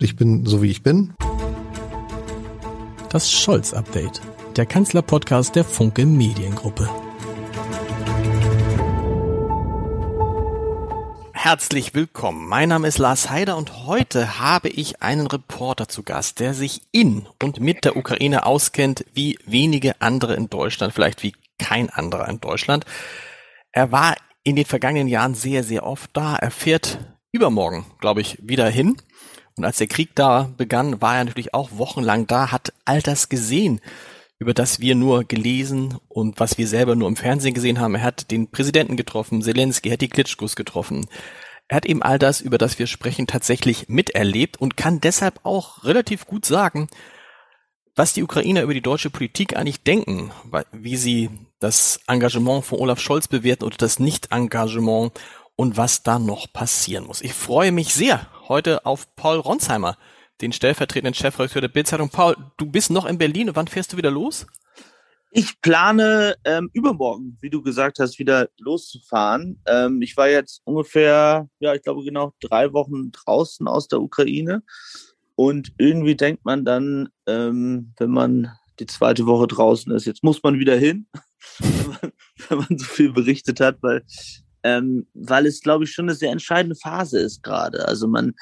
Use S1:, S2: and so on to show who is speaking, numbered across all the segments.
S1: Ich bin so wie ich bin.
S2: Das Scholz-Update, der Kanzler-Podcast der Funke Mediengruppe. Herzlich willkommen. Mein Name ist Lars Heider und heute habe ich einen Reporter zu Gast, der sich in und mit der Ukraine auskennt, wie wenige andere in Deutschland, vielleicht wie kein anderer in Deutschland. Er war in den vergangenen Jahren sehr, sehr oft da. Er fährt übermorgen, glaube ich, wieder hin und als der Krieg da begann, war er natürlich auch wochenlang da, hat all das gesehen, über das wir nur gelesen und was wir selber nur im Fernsehen gesehen haben. Er hat den Präsidenten getroffen, Zelensky, er hat die Klitschkos getroffen. Er hat eben all das, über das wir sprechen, tatsächlich miterlebt und kann deshalb auch relativ gut sagen, was die Ukrainer über die deutsche Politik eigentlich denken, wie sie das Engagement von Olaf Scholz bewerten oder das Nicht-Engagement und was da noch passieren muss. Ich freue mich sehr heute auf Paul Ronsheimer, den stellvertretenden Chefredakteur der Bildzeitung. Paul, du bist noch in Berlin wann fährst du wieder los?
S3: Ich plane ähm, übermorgen, wie du gesagt hast, wieder loszufahren. Ähm, ich war jetzt ungefähr, ja, ich glaube genau drei Wochen draußen aus der Ukraine. Und irgendwie denkt man dann, ähm, wenn man die zweite Woche draußen ist, jetzt muss man wieder hin, wenn man so viel berichtet hat, weil ähm, weil es, glaube ich, schon eine sehr entscheidende Phase ist gerade. Also man,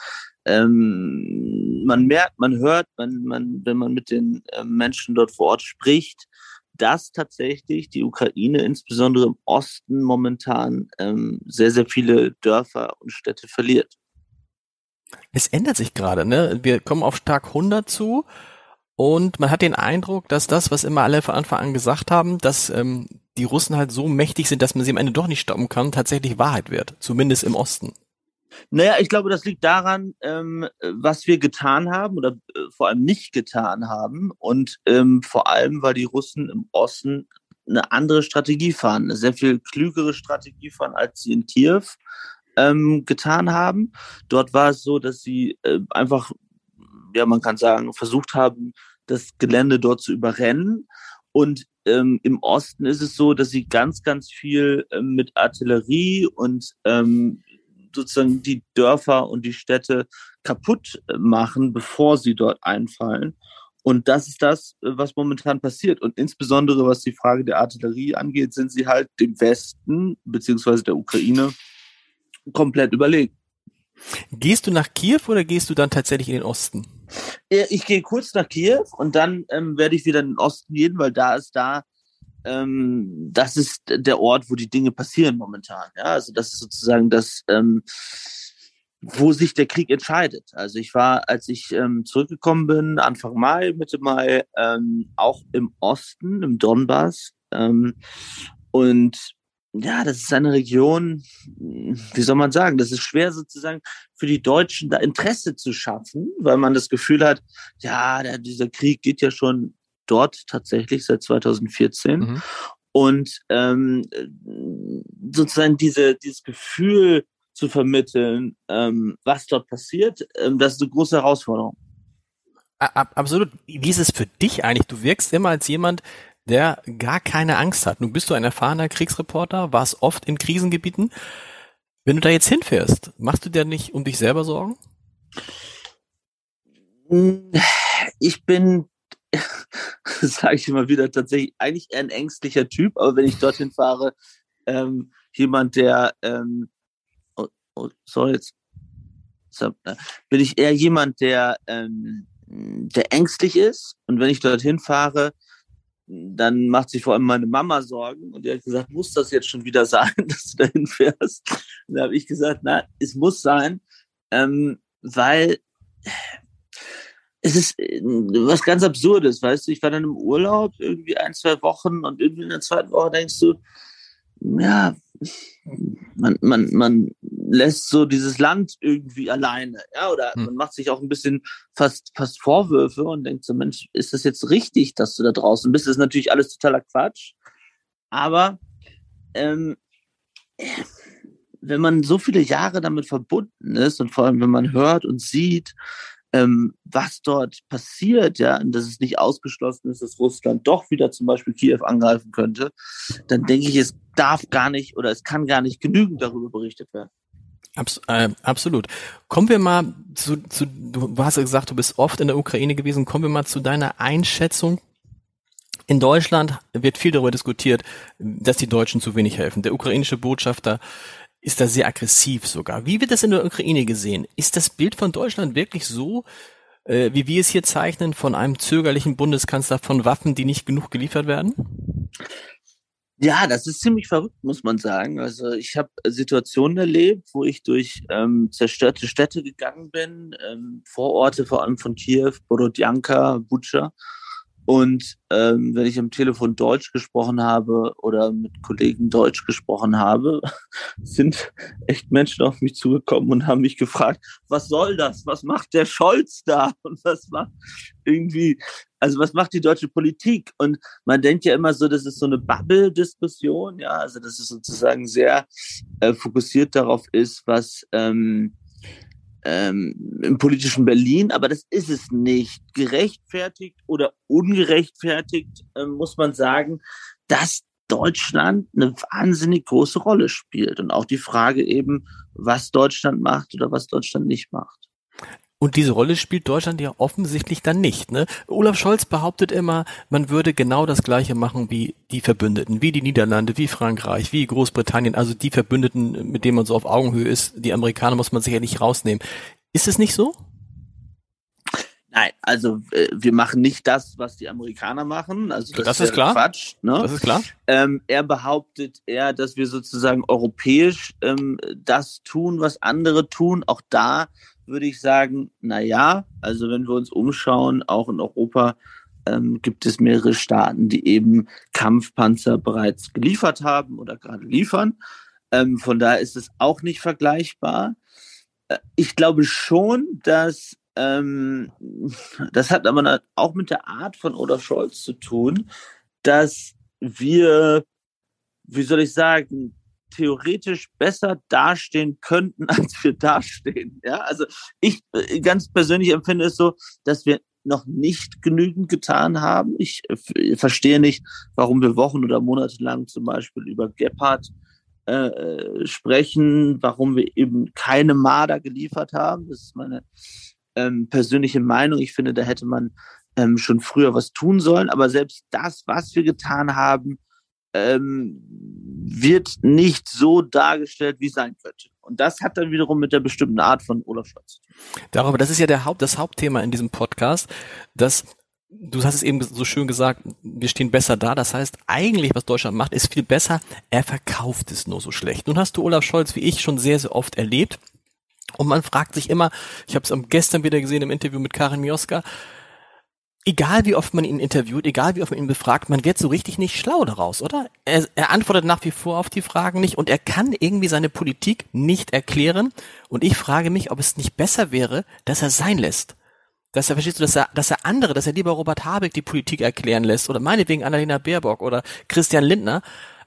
S3: ähm, man merkt, man hört, man, man, wenn man mit den äh, Menschen dort vor Ort spricht, dass tatsächlich die Ukraine insbesondere im Osten momentan ähm, sehr, sehr viele Dörfer und Städte verliert.
S2: Es ändert sich gerade, ne? Wir kommen auf Tag 100 zu und man hat den Eindruck, dass das, was immer alle von Anfang an gesagt haben, dass ähm, die Russen halt so mächtig sind, dass man sie am Ende doch nicht stoppen kann, tatsächlich Wahrheit wird. Zumindest im Osten.
S3: Naja, ich glaube, das liegt daran, ähm, was wir getan haben oder äh, vor allem nicht getan haben. Und ähm, vor allem, weil die Russen im Osten eine andere Strategie fahren, eine sehr viel klügere Strategie fahren, als sie in Kiew ähm, getan haben. Dort war es so, dass sie äh, einfach ja, man kann sagen, versucht haben, das Gelände dort zu überrennen. Und ähm, im Osten ist es so, dass sie ganz, ganz viel ähm, mit Artillerie und ähm, sozusagen die Dörfer und die Städte kaputt äh, machen, bevor sie dort einfallen. Und das ist das, äh, was momentan passiert. Und insbesondere was die Frage der Artillerie angeht, sind sie halt dem Westen beziehungsweise der Ukraine komplett überlegen.
S2: Gehst du nach Kiew oder gehst du dann tatsächlich in den Osten?
S3: Ich gehe kurz nach Kiew und dann ähm, werde ich wieder in den Osten gehen, weil da ist da, ähm, das ist der Ort, wo die Dinge passieren momentan. Ja, also das ist sozusagen das, ähm, wo sich der Krieg entscheidet. Also ich war, als ich ähm, zurückgekommen bin, Anfang Mai, Mitte Mai, ähm, auch im Osten, im Donbass. Ähm, und ja, das ist eine Region, wie soll man sagen, das ist schwer sozusagen für die Deutschen da Interesse zu schaffen, weil man das Gefühl hat, ja, der, dieser Krieg geht ja schon dort tatsächlich seit 2014. Mhm. Und ähm, sozusagen diese, dieses Gefühl zu vermitteln, ähm, was dort passiert, ähm, das ist eine große Herausforderung.
S2: Absolut. Wie ist es für dich eigentlich? Du wirkst immer als jemand, der gar keine Angst hat. Nun bist du ein erfahrener Kriegsreporter, warst oft in Krisengebieten. Wenn du da jetzt hinfährst, machst du dir nicht um dich selber Sorgen?
S3: Ich bin, sage ich immer wieder, tatsächlich eigentlich eher ein ängstlicher Typ, aber wenn ich dorthin fahre, ähm, jemand, der, ähm, oh, oh, sorry, jetzt äh, bin ich eher jemand, der, ähm, der ängstlich ist. Und wenn ich dorthin fahre, dann macht sich vor allem meine Mama Sorgen und die hat gesagt, muss das jetzt schon wieder sein, dass du dahin fährst? Und da habe ich gesagt, na, es muss sein, ähm, weil es ist äh, was ganz Absurdes, weißt du, ich war dann im Urlaub irgendwie ein, zwei Wochen und irgendwie in der zweiten Woche denkst du, ja, man, man, man lässt so dieses Land irgendwie alleine, ja, oder hm. man macht sich auch ein bisschen fast, fast Vorwürfe und denkt so, Mensch, ist das jetzt richtig, dass du da draußen bist? Das ist natürlich alles totaler Quatsch. Aber ähm, wenn man so viele Jahre damit verbunden ist und vor allem, wenn man hört und sieht, ähm, was dort passiert, ja, und dass es nicht ausgeschlossen ist, dass Russland doch wieder zum Beispiel Kiew angreifen könnte, dann denke ich, es darf gar nicht oder es kann gar nicht genügend darüber berichtet werden.
S2: Abs äh, absolut. Kommen wir mal zu, zu, du hast ja gesagt, du bist oft in der Ukraine gewesen. Kommen wir mal zu deiner Einschätzung. In Deutschland wird viel darüber diskutiert, dass die Deutschen zu wenig helfen. Der ukrainische Botschafter ist da sehr aggressiv sogar. Wie wird das in der Ukraine gesehen? Ist das Bild von Deutschland wirklich so, äh, wie wir es hier zeichnen, von einem zögerlichen Bundeskanzler von Waffen, die nicht genug geliefert werden?
S3: Ja, das ist ziemlich verrückt, muss man sagen. Also ich habe Situationen erlebt, wo ich durch ähm, zerstörte Städte gegangen bin, ähm, Vororte vor allem von Kiew, Borodjanka, Butscha und ähm, wenn ich am Telefon Deutsch gesprochen habe oder mit Kollegen Deutsch gesprochen habe, sind echt Menschen auf mich zugekommen und haben mich gefragt, was soll das? Was macht der Scholz da? Und was macht irgendwie, also was macht die deutsche Politik? Und man denkt ja immer so, das ist so eine Bubble-Diskussion, ja, also dass es sozusagen sehr äh, fokussiert darauf ist, was ähm, ähm, im politischen Berlin, aber das ist es nicht. Gerechtfertigt oder ungerechtfertigt äh, muss man sagen, dass Deutschland eine wahnsinnig große Rolle spielt und auch die Frage eben, was Deutschland macht oder was Deutschland nicht macht.
S2: Und diese Rolle spielt Deutschland ja offensichtlich dann nicht. Ne? Olaf Scholz behauptet immer, man würde genau das Gleiche machen wie die Verbündeten, wie die Niederlande, wie Frankreich, wie Großbritannien, also die Verbündeten, mit denen man so auf Augenhöhe ist. Die Amerikaner muss man sicher nicht rausnehmen. Ist es nicht so?
S3: Nein, also äh, wir machen nicht das, was die Amerikaner machen. Also
S2: das, das ist klar.
S3: Quatsch. Ne?
S2: Das ist klar.
S3: Ähm, er behauptet eher, dass wir sozusagen europäisch ähm, das tun, was andere tun. Auch da würde ich sagen, na ja, also wenn wir uns umschauen, auch in Europa ähm, gibt es mehrere Staaten, die eben Kampfpanzer bereits geliefert haben oder gerade liefern. Ähm, von daher ist es auch nicht vergleichbar. Äh, ich glaube schon, dass ähm, das hat aber auch mit der Art von Olaf Scholz zu tun, dass wir, wie soll ich sagen, theoretisch besser dastehen könnten, als wir dastehen. Ja, also ich äh, ganz persönlich empfinde es so, dass wir noch nicht genügend getan haben. Ich äh, verstehe nicht, warum wir Wochen oder Monate lang zum Beispiel über Gephardt äh, sprechen, warum wir eben keine Marder geliefert haben. Das ist meine ähm, persönliche Meinung. Ich finde, da hätte man ähm, schon früher was tun sollen. Aber selbst das, was wir getan haben, ähm, wird nicht so dargestellt, wie es sein könnte. Und das hat dann wiederum mit der bestimmten Art von Olaf Scholz zu
S2: tun. Darüber, das ist ja der Haupt, das Hauptthema in diesem Podcast, dass du hast es eben so schön gesagt, wir stehen besser da. Das heißt, eigentlich, was Deutschland macht, ist viel besser. Er verkauft es nur so schlecht. Nun hast du Olaf Scholz, wie ich, schon sehr, sehr oft erlebt. Und man fragt sich immer, ich habe es gestern wieder gesehen im Interview mit Karin Mioska, egal wie oft man ihn interviewt, egal wie oft man ihn befragt, man wird so richtig nicht schlau daraus, oder? Er, er antwortet nach wie vor auf die Fragen nicht und er kann irgendwie seine Politik nicht erklären. Und ich frage mich, ob es nicht besser wäre, dass er sein lässt. Dass er, verstehst du, dass er, dass er andere, dass er lieber Robert Habeck die Politik erklären lässt oder meinetwegen Annalena Baerbock oder Christian Lindner.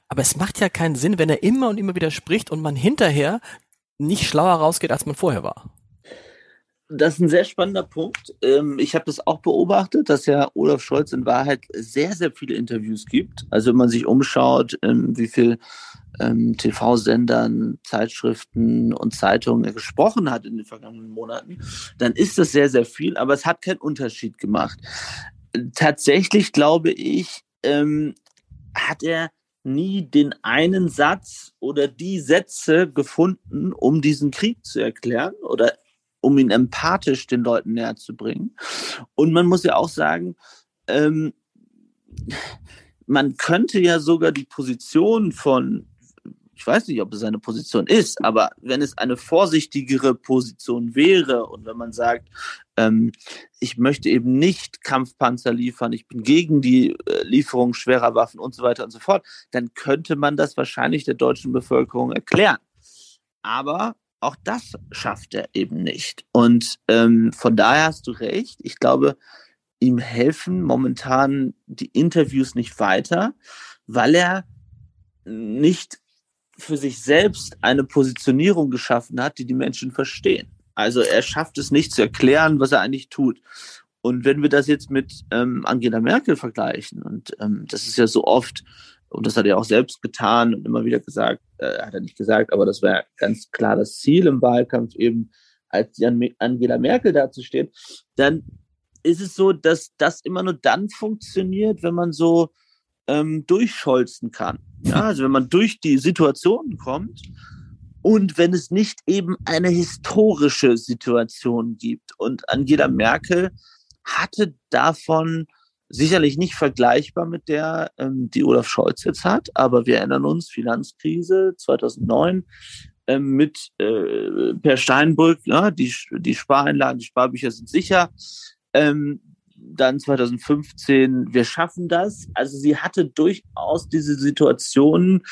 S2: Aber es macht ja keinen Sinn, wenn er immer und immer wieder spricht und man hinterher nicht schlauer rausgeht, als man vorher war.
S3: Das ist ein sehr spannender Punkt. Ähm, ich habe das auch beobachtet, dass ja Olaf Scholz in Wahrheit sehr, sehr viele Interviews gibt. Also wenn man sich umschaut, wie viel ähm, TV-Sendern, Zeitschriften und Zeitungen er gesprochen hat in den vergangenen Monaten, dann ist das sehr, sehr viel, aber es hat keinen Unterschied gemacht. Tatsächlich glaube ich, ähm, hat er nie den einen Satz oder die Sätze gefunden, um diesen Krieg zu erklären oder um ihn empathisch den Leuten näher zu bringen. Und man muss ja auch sagen, ähm, man könnte ja sogar die Position von, ich weiß nicht, ob es eine Position ist, aber wenn es eine vorsichtigere Position wäre und wenn man sagt, ähm, ich möchte eben nicht Kampfpanzer liefern, ich bin gegen die äh, Lieferung schwerer Waffen und so weiter und so fort, dann könnte man das wahrscheinlich der deutschen Bevölkerung erklären. Aber auch das schafft er eben nicht. Und ähm, von daher hast du recht. Ich glaube, ihm helfen momentan die Interviews nicht weiter, weil er nicht für sich selbst eine Positionierung geschaffen hat, die die Menschen verstehen. Also er schafft es nicht zu erklären, was er eigentlich tut. Und wenn wir das jetzt mit ähm, Angela Merkel vergleichen, und ähm, das ist ja so oft und das hat er auch selbst getan und immer wieder gesagt, äh, hat er nicht gesagt, aber das war ganz klar das Ziel im Wahlkampf eben, als Angela Merkel dazustehen, dann ist es so, dass das immer nur dann funktioniert, wenn man so ähm, durchscholzen kann. Ja, also wenn man durch die Situation kommt und wenn es nicht eben eine historische Situation gibt. Und Angela Merkel hatte davon sicherlich nicht vergleichbar mit der, ähm, die Olaf Scholz jetzt hat, aber wir erinnern uns, Finanzkrise 2009 ähm, mit äh, Per Steinbrück, ja, die, die Spareinlagen, die Sparbücher sind sicher. Ähm, dann 2015, wir schaffen das. Also sie hatte durchaus diese Situationen,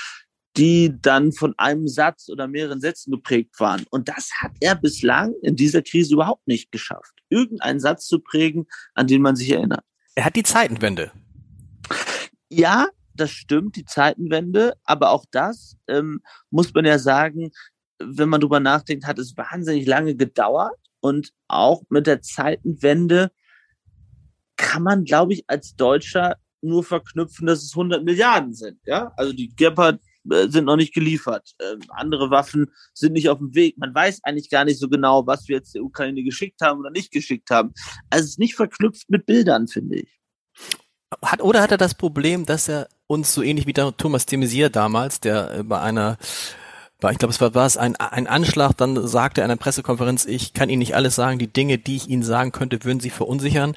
S3: die dann von einem Satz oder mehreren Sätzen geprägt waren. Und das hat er bislang in dieser Krise überhaupt nicht geschafft, irgendeinen Satz zu prägen, an den man sich erinnert.
S2: Er hat die Zeitenwende.
S3: Ja, das stimmt, die Zeitenwende, aber auch das ähm, muss man ja sagen, wenn man drüber nachdenkt, hat es wahnsinnig lange gedauert und auch mit der Zeitenwende kann man, glaube ich, als Deutscher nur verknüpfen, dass es 100 Milliarden sind. Ja, also die Gepard äh, sind noch nicht geliefert. Ähm, andere Waffen sind nicht auf dem Weg. Man weiß eigentlich gar nicht so genau, was wir jetzt der Ukraine geschickt haben oder nicht geschickt haben. Also es ist nicht verknüpft mit Bildern, finde ich.
S2: Hat, oder hat er das Problem, dass er uns so ähnlich wie Thomas de damals, der äh, bei einer ich glaube, es war, war es ein, ein Anschlag, dann sagte er in einer Pressekonferenz, ich kann Ihnen nicht alles sagen, die Dinge, die ich Ihnen sagen könnte, würden Sie verunsichern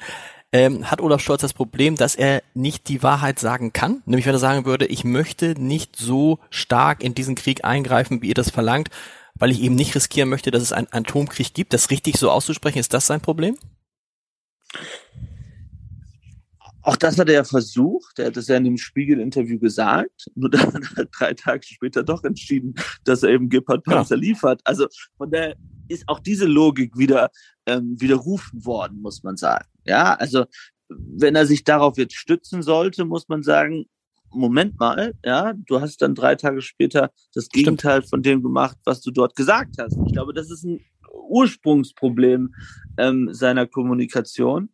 S2: ähm, hat Olaf Scholz das Problem, dass er nicht die Wahrheit sagen kann. Nämlich wenn er sagen würde, ich möchte nicht so stark in diesen Krieg eingreifen, wie ihr das verlangt, weil ich eben nicht riskieren möchte, dass es einen Atomkrieg gibt. Das richtig so auszusprechen, ist das sein Problem?
S3: Auch das hat er ja versucht. Er hat das ja in dem Spiegel-Interview gesagt. Nur dann hat er drei Tage später doch entschieden, dass er eben Gepard-Panzer ja. liefert. Also von der ist auch diese Logik wieder ähm, widerrufen worden, muss man sagen. Ja, also wenn er sich darauf jetzt stützen sollte, muss man sagen, Moment mal, ja, du hast dann drei Tage später das Gegenteil Stimmt. von dem gemacht, was du dort gesagt hast. Ich glaube, das ist ein Ursprungsproblem ähm, seiner Kommunikation.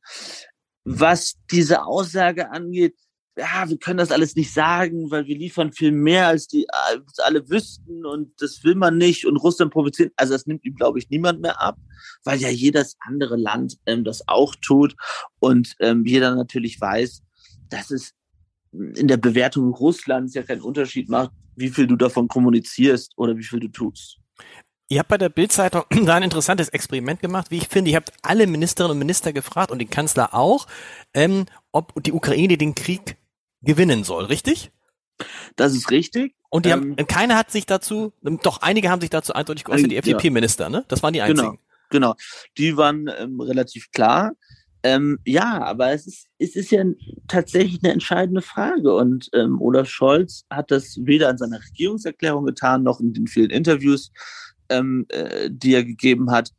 S3: Was diese Aussage angeht, ja, wir können das alles nicht sagen, weil wir liefern viel mehr, als die als alle wüssten und das will man nicht und Russland provoziert. Also das nimmt ihm, glaube ich, niemand mehr ab, weil ja jedes andere Land ähm, das auch tut und ähm, jeder natürlich weiß, dass es in der Bewertung Russlands ja keinen Unterschied macht, wie viel du davon kommunizierst oder wie viel du tust.
S2: Ihr habt bei der Bildzeitung da ein interessantes Experiment gemacht, wie ich finde. Ihr habt alle Ministerinnen und Minister gefragt und den Kanzler auch, ähm, ob die Ukraine den Krieg gewinnen soll, richtig?
S3: Das ist richtig.
S2: Und die ähm, haben, keiner hat sich dazu, doch einige haben sich dazu eindeutig geäußert, die FDP-Minister, ne? Das waren die
S3: genau,
S2: einzigen.
S3: Genau, genau. Die waren ähm, relativ klar. Ähm, ja, aber es ist, es ist ja tatsächlich eine entscheidende Frage. Und ähm, Olaf Scholz hat das weder in seiner Regierungserklärung getan, noch in den vielen Interviews, ähm, äh, die er gegeben hat.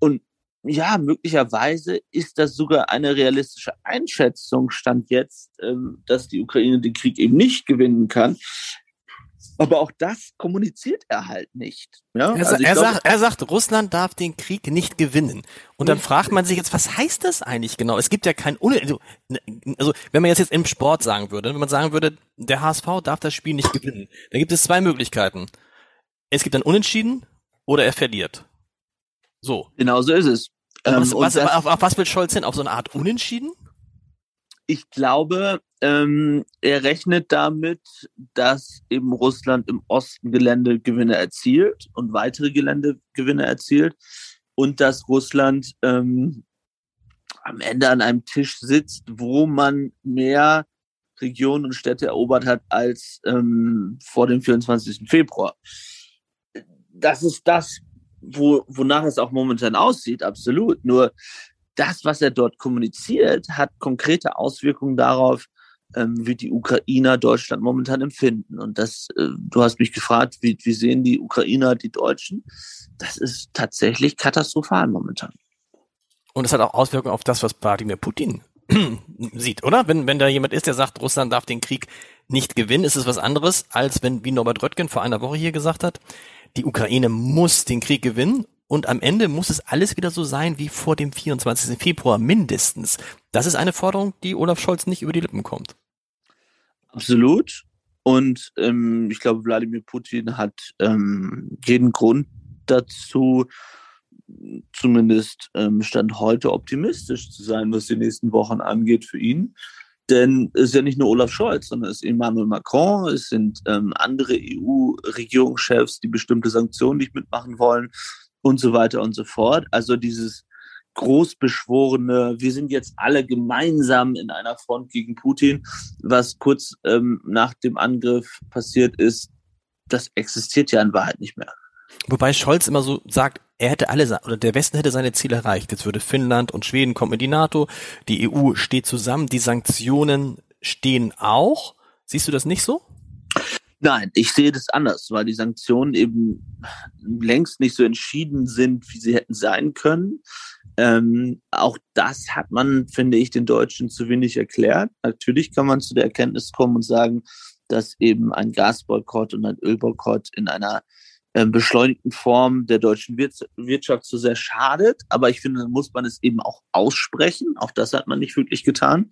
S3: Und ja, möglicherweise ist das sogar eine realistische Einschätzung, stand jetzt, ähm, dass die Ukraine den Krieg eben nicht gewinnen kann. Aber auch das kommuniziert er halt nicht. Ja?
S2: Er, also er, glaub, sagt, er sagt, Russland darf den Krieg nicht gewinnen. Und dann fragt man sich jetzt, was heißt das eigentlich genau? Es gibt ja kein, also, also wenn man jetzt, jetzt im Sport sagen würde, wenn man sagen würde, der HSV darf das Spiel nicht gewinnen, dann gibt es zwei Möglichkeiten. Es gibt ein Unentschieden oder er verliert. So.
S3: Genau so ist es.
S2: Was, ähm, was, das, auf, auf, was will Scholz hin? Auf so eine Art Unentschieden?
S3: Ich glaube, ähm, er rechnet damit, dass eben Russland im Osten Geländegewinne erzielt und weitere Geländegewinne erzielt und dass Russland ähm, am Ende an einem Tisch sitzt, wo man mehr Regionen und Städte erobert hat als ähm, vor dem 24. Februar. Das ist das, wo, wonach es auch momentan aussieht, absolut. Nur das, was er dort kommuniziert, hat konkrete Auswirkungen darauf, ähm, wie die Ukrainer Deutschland momentan empfinden. Und das, äh, du hast mich gefragt, wie, wie sehen die Ukrainer die Deutschen? Das ist tatsächlich katastrophal momentan.
S2: Und es hat auch Auswirkungen auf das, was Wladimir Putin sieht, oder? Wenn, wenn da jemand ist, der sagt, Russland darf den Krieg nicht gewinnen, ist es was anderes, als wenn, wie Norbert Röttgen vor einer Woche hier gesagt hat, die Ukraine muss den Krieg gewinnen und am Ende muss es alles wieder so sein wie vor dem 24. Februar mindestens. Das ist eine Forderung, die Olaf Scholz nicht über die Lippen kommt.
S3: Absolut. Und ähm, ich glaube, Wladimir Putin hat ähm, jeden Grund dazu, zumindest ähm, Stand heute optimistisch zu sein, was die nächsten Wochen angeht für ihn. Denn es ist ja nicht nur Olaf Scholz, sondern es ist Emmanuel Macron, es sind ähm, andere EU-Regierungschefs, die bestimmte Sanktionen nicht mitmachen wollen und so weiter und so fort. Also dieses großbeschworene, wir sind jetzt alle gemeinsam in einer Front gegen Putin, was kurz ähm, nach dem Angriff passiert ist, das existiert ja in Wahrheit nicht mehr.
S2: Wobei Scholz immer so sagt, er hätte alle, oder der Westen hätte seine Ziele erreicht. Jetzt würde Finnland und Schweden kommen in die NATO, die EU steht zusammen, die Sanktionen stehen auch. Siehst du das nicht so?
S3: Nein, ich sehe das anders, weil die Sanktionen eben längst nicht so entschieden sind, wie sie hätten sein können. Ähm, auch das hat man, finde ich, den Deutschen zu wenig erklärt. Natürlich kann man zu der Erkenntnis kommen und sagen, dass eben ein Gasboykott und ein Ölboykott in einer beschleunigten Form der deutschen Wirtschaft so sehr schadet. Aber ich finde, muss man es eben auch aussprechen. Auch das hat man nicht wirklich getan.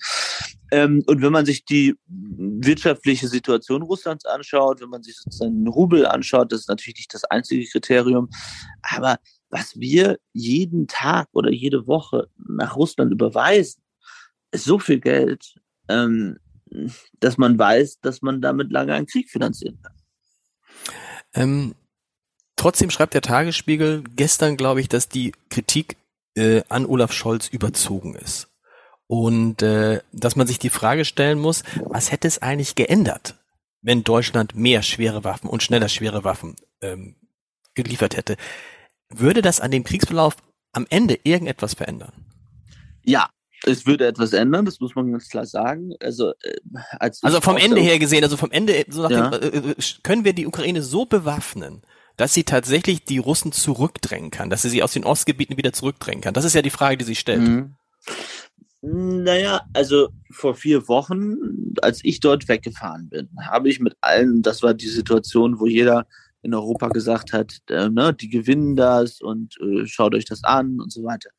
S3: Ähm, und wenn man sich die wirtschaftliche Situation Russlands anschaut, wenn man sich sozusagen den Rubel anschaut, das ist natürlich nicht das einzige Kriterium. Aber was wir jeden Tag oder jede Woche nach Russland überweisen, ist so viel Geld, ähm, dass man weiß, dass man damit lange einen Krieg finanzieren kann.
S2: Ähm, Trotzdem schreibt der Tagesspiegel gestern, glaube ich, dass die Kritik äh, an Olaf Scholz überzogen ist. Und äh, dass man sich die Frage stellen muss, was hätte es eigentlich geändert, wenn Deutschland mehr schwere Waffen und schneller schwere Waffen ähm, geliefert hätte? Würde das an dem Kriegsverlauf am Ende irgendetwas verändern?
S3: Ja, es würde etwas ändern, das muss man ganz klar sagen. Also, äh,
S2: als also vom Ende her gesehen, also vom Ende, so nach ja. dem, äh, äh, können wir die Ukraine so bewaffnen, dass sie tatsächlich die Russen zurückdrängen kann, dass sie sie aus den Ostgebieten wieder zurückdrängen kann? Das ist ja die Frage, die sich stellt. Mhm.
S3: Naja, also vor vier Wochen, als ich dort weggefahren bin, habe ich mit allen, das war die Situation, wo jeder in Europa gesagt hat, äh, ne, die gewinnen das und äh, schaut euch das an und so weiter.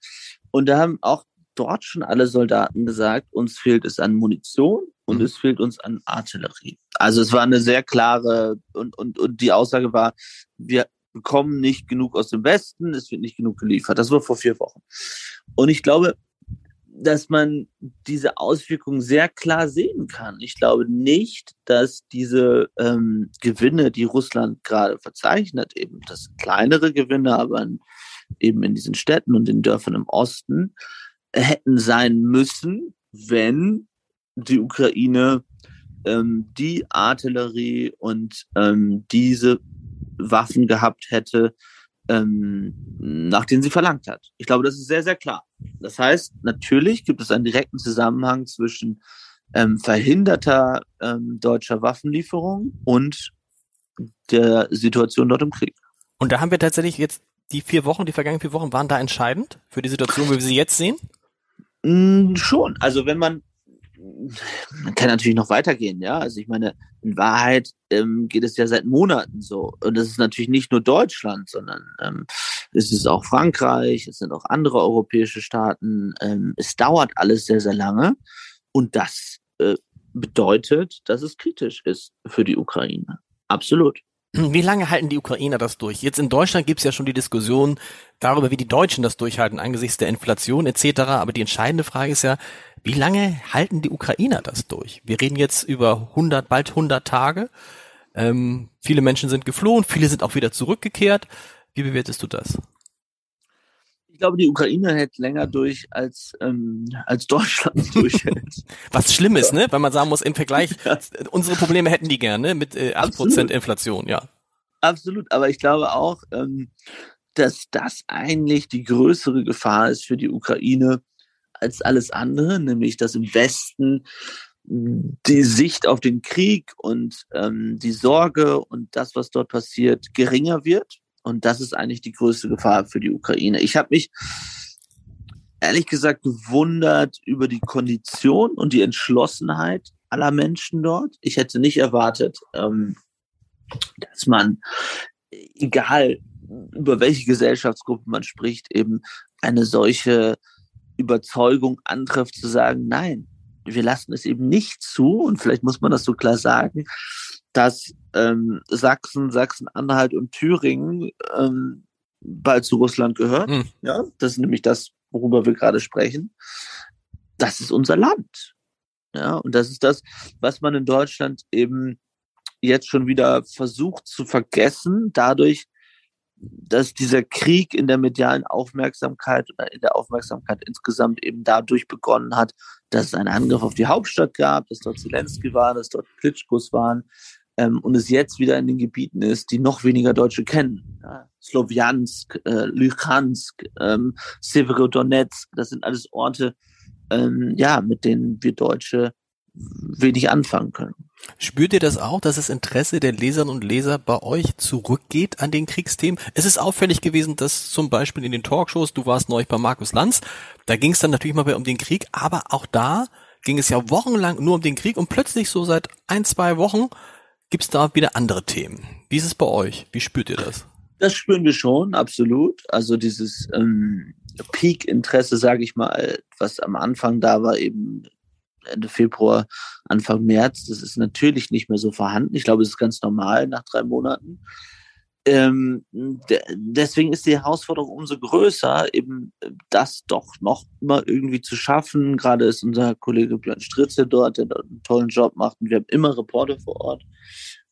S3: Und da haben auch dort schon alle Soldaten gesagt, uns fehlt es an Munition und mhm. es fehlt uns an Artillerie. Also es war eine sehr klare und, und, und die Aussage war, wir bekommen nicht genug aus dem Westen, es wird nicht genug geliefert. Das war vor vier Wochen. Und ich glaube, dass man diese Auswirkungen sehr klar sehen kann. Ich glaube nicht, dass diese ähm, Gewinne, die Russland gerade verzeichnet, eben das sind kleinere Gewinne, aber in, eben in diesen Städten und den Dörfern im Osten, hätten sein müssen, wenn die Ukraine ähm, die Artillerie und ähm, diese Waffen gehabt hätte, ähm, nach denen sie verlangt hat. Ich glaube, das ist sehr, sehr klar. Das heißt, natürlich gibt es einen direkten Zusammenhang zwischen ähm, verhinderter ähm, deutscher Waffenlieferung und der Situation dort im Krieg.
S2: Und da haben wir tatsächlich jetzt die vier Wochen, die vergangenen vier Wochen waren da entscheidend für die Situation, wie wir sie jetzt sehen?
S3: Mm, schon. Also wenn man man kann natürlich noch weitergehen, ja. Also ich meine, in Wahrheit ähm, geht es ja seit Monaten so. Und das ist natürlich nicht nur Deutschland, sondern ähm, es ist auch Frankreich, es sind auch andere europäische Staaten. Ähm, es dauert alles sehr, sehr lange. Und das äh, bedeutet, dass es kritisch ist für die Ukraine. Absolut.
S2: Wie lange halten die Ukrainer das durch? Jetzt in Deutschland gibt es ja schon die Diskussion darüber, wie die Deutschen das durchhalten angesichts der Inflation etc. Aber die entscheidende Frage ist ja, wie lange halten die Ukrainer das durch? Wir reden jetzt über 100, bald 100 Tage. Ähm, viele Menschen sind geflohen, viele sind auch wieder zurückgekehrt. Wie bewertest du das?
S3: Ich glaube, die Ukraine hält länger durch, als, ähm, als Deutschland durchhält.
S2: Was schlimm ist, ne? Weil man sagen muss, im Vergleich, ja. unsere Probleme hätten die gerne mit äh, 8% Inflation, ja.
S3: Absolut, aber ich glaube auch, ähm, dass das eigentlich die größere Gefahr ist für die Ukraine als alles andere, nämlich dass im Westen die Sicht auf den Krieg und ähm, die Sorge und das, was dort passiert, geringer wird und das ist eigentlich die größte Gefahr für die Ukraine. Ich habe mich ehrlich gesagt gewundert über die Kondition und die Entschlossenheit aller Menschen dort. Ich hätte nicht erwartet, ähm, dass man, egal über welche Gesellschaftsgruppe man spricht, eben eine solche Überzeugung antrifft, zu sagen, nein, wir lassen es eben nicht zu, und vielleicht muss man das so klar sagen, dass ähm, Sachsen, Sachsen-Anhalt und Thüringen ähm, bald zu Russland gehört. Hm. Ja, das ist nämlich das, worüber wir gerade sprechen. Das ist unser Land. Ja, und das ist das, was man in Deutschland eben jetzt schon wieder versucht zu vergessen, dadurch, dass dieser Krieg in der medialen Aufmerksamkeit oder in der Aufmerksamkeit insgesamt eben dadurch begonnen hat, dass es einen Angriff auf die Hauptstadt gab, dass dort Zelensky war, dass dort Klitschkos waren ähm, und es jetzt wieder in den Gebieten ist, die noch weniger Deutsche kennen. Ja, Sloviansk, äh, Luhansk, ähm, Severodonetsk, das sind alles Orte, ähm, ja, mit denen wir Deutsche wenig anfangen können.
S2: Spürt ihr das auch, dass das Interesse der Leserinnen und Leser bei euch zurückgeht an den Kriegsthemen? Es ist auffällig gewesen, dass zum Beispiel in den Talkshows, du warst neulich bei Markus Lanz, da ging es dann natürlich mal um den Krieg, aber auch da ging es ja wochenlang nur um den Krieg und plötzlich so seit ein, zwei Wochen gibt's da wieder andere Themen. Wie ist es bei euch? Wie spürt ihr das?
S3: Das spüren wir schon, absolut. Also dieses ähm, Peak-Interesse, sage ich mal, was am Anfang da war, eben Ende Februar, Anfang März, das ist natürlich nicht mehr so vorhanden. Ich glaube, es ist ganz normal nach drei Monaten. Ähm, de deswegen ist die Herausforderung umso größer, eben das doch noch immer irgendwie zu schaffen. Gerade ist unser Kollege Björn Stritze dort, der dort einen tollen Job macht und wir haben immer Reporter vor Ort.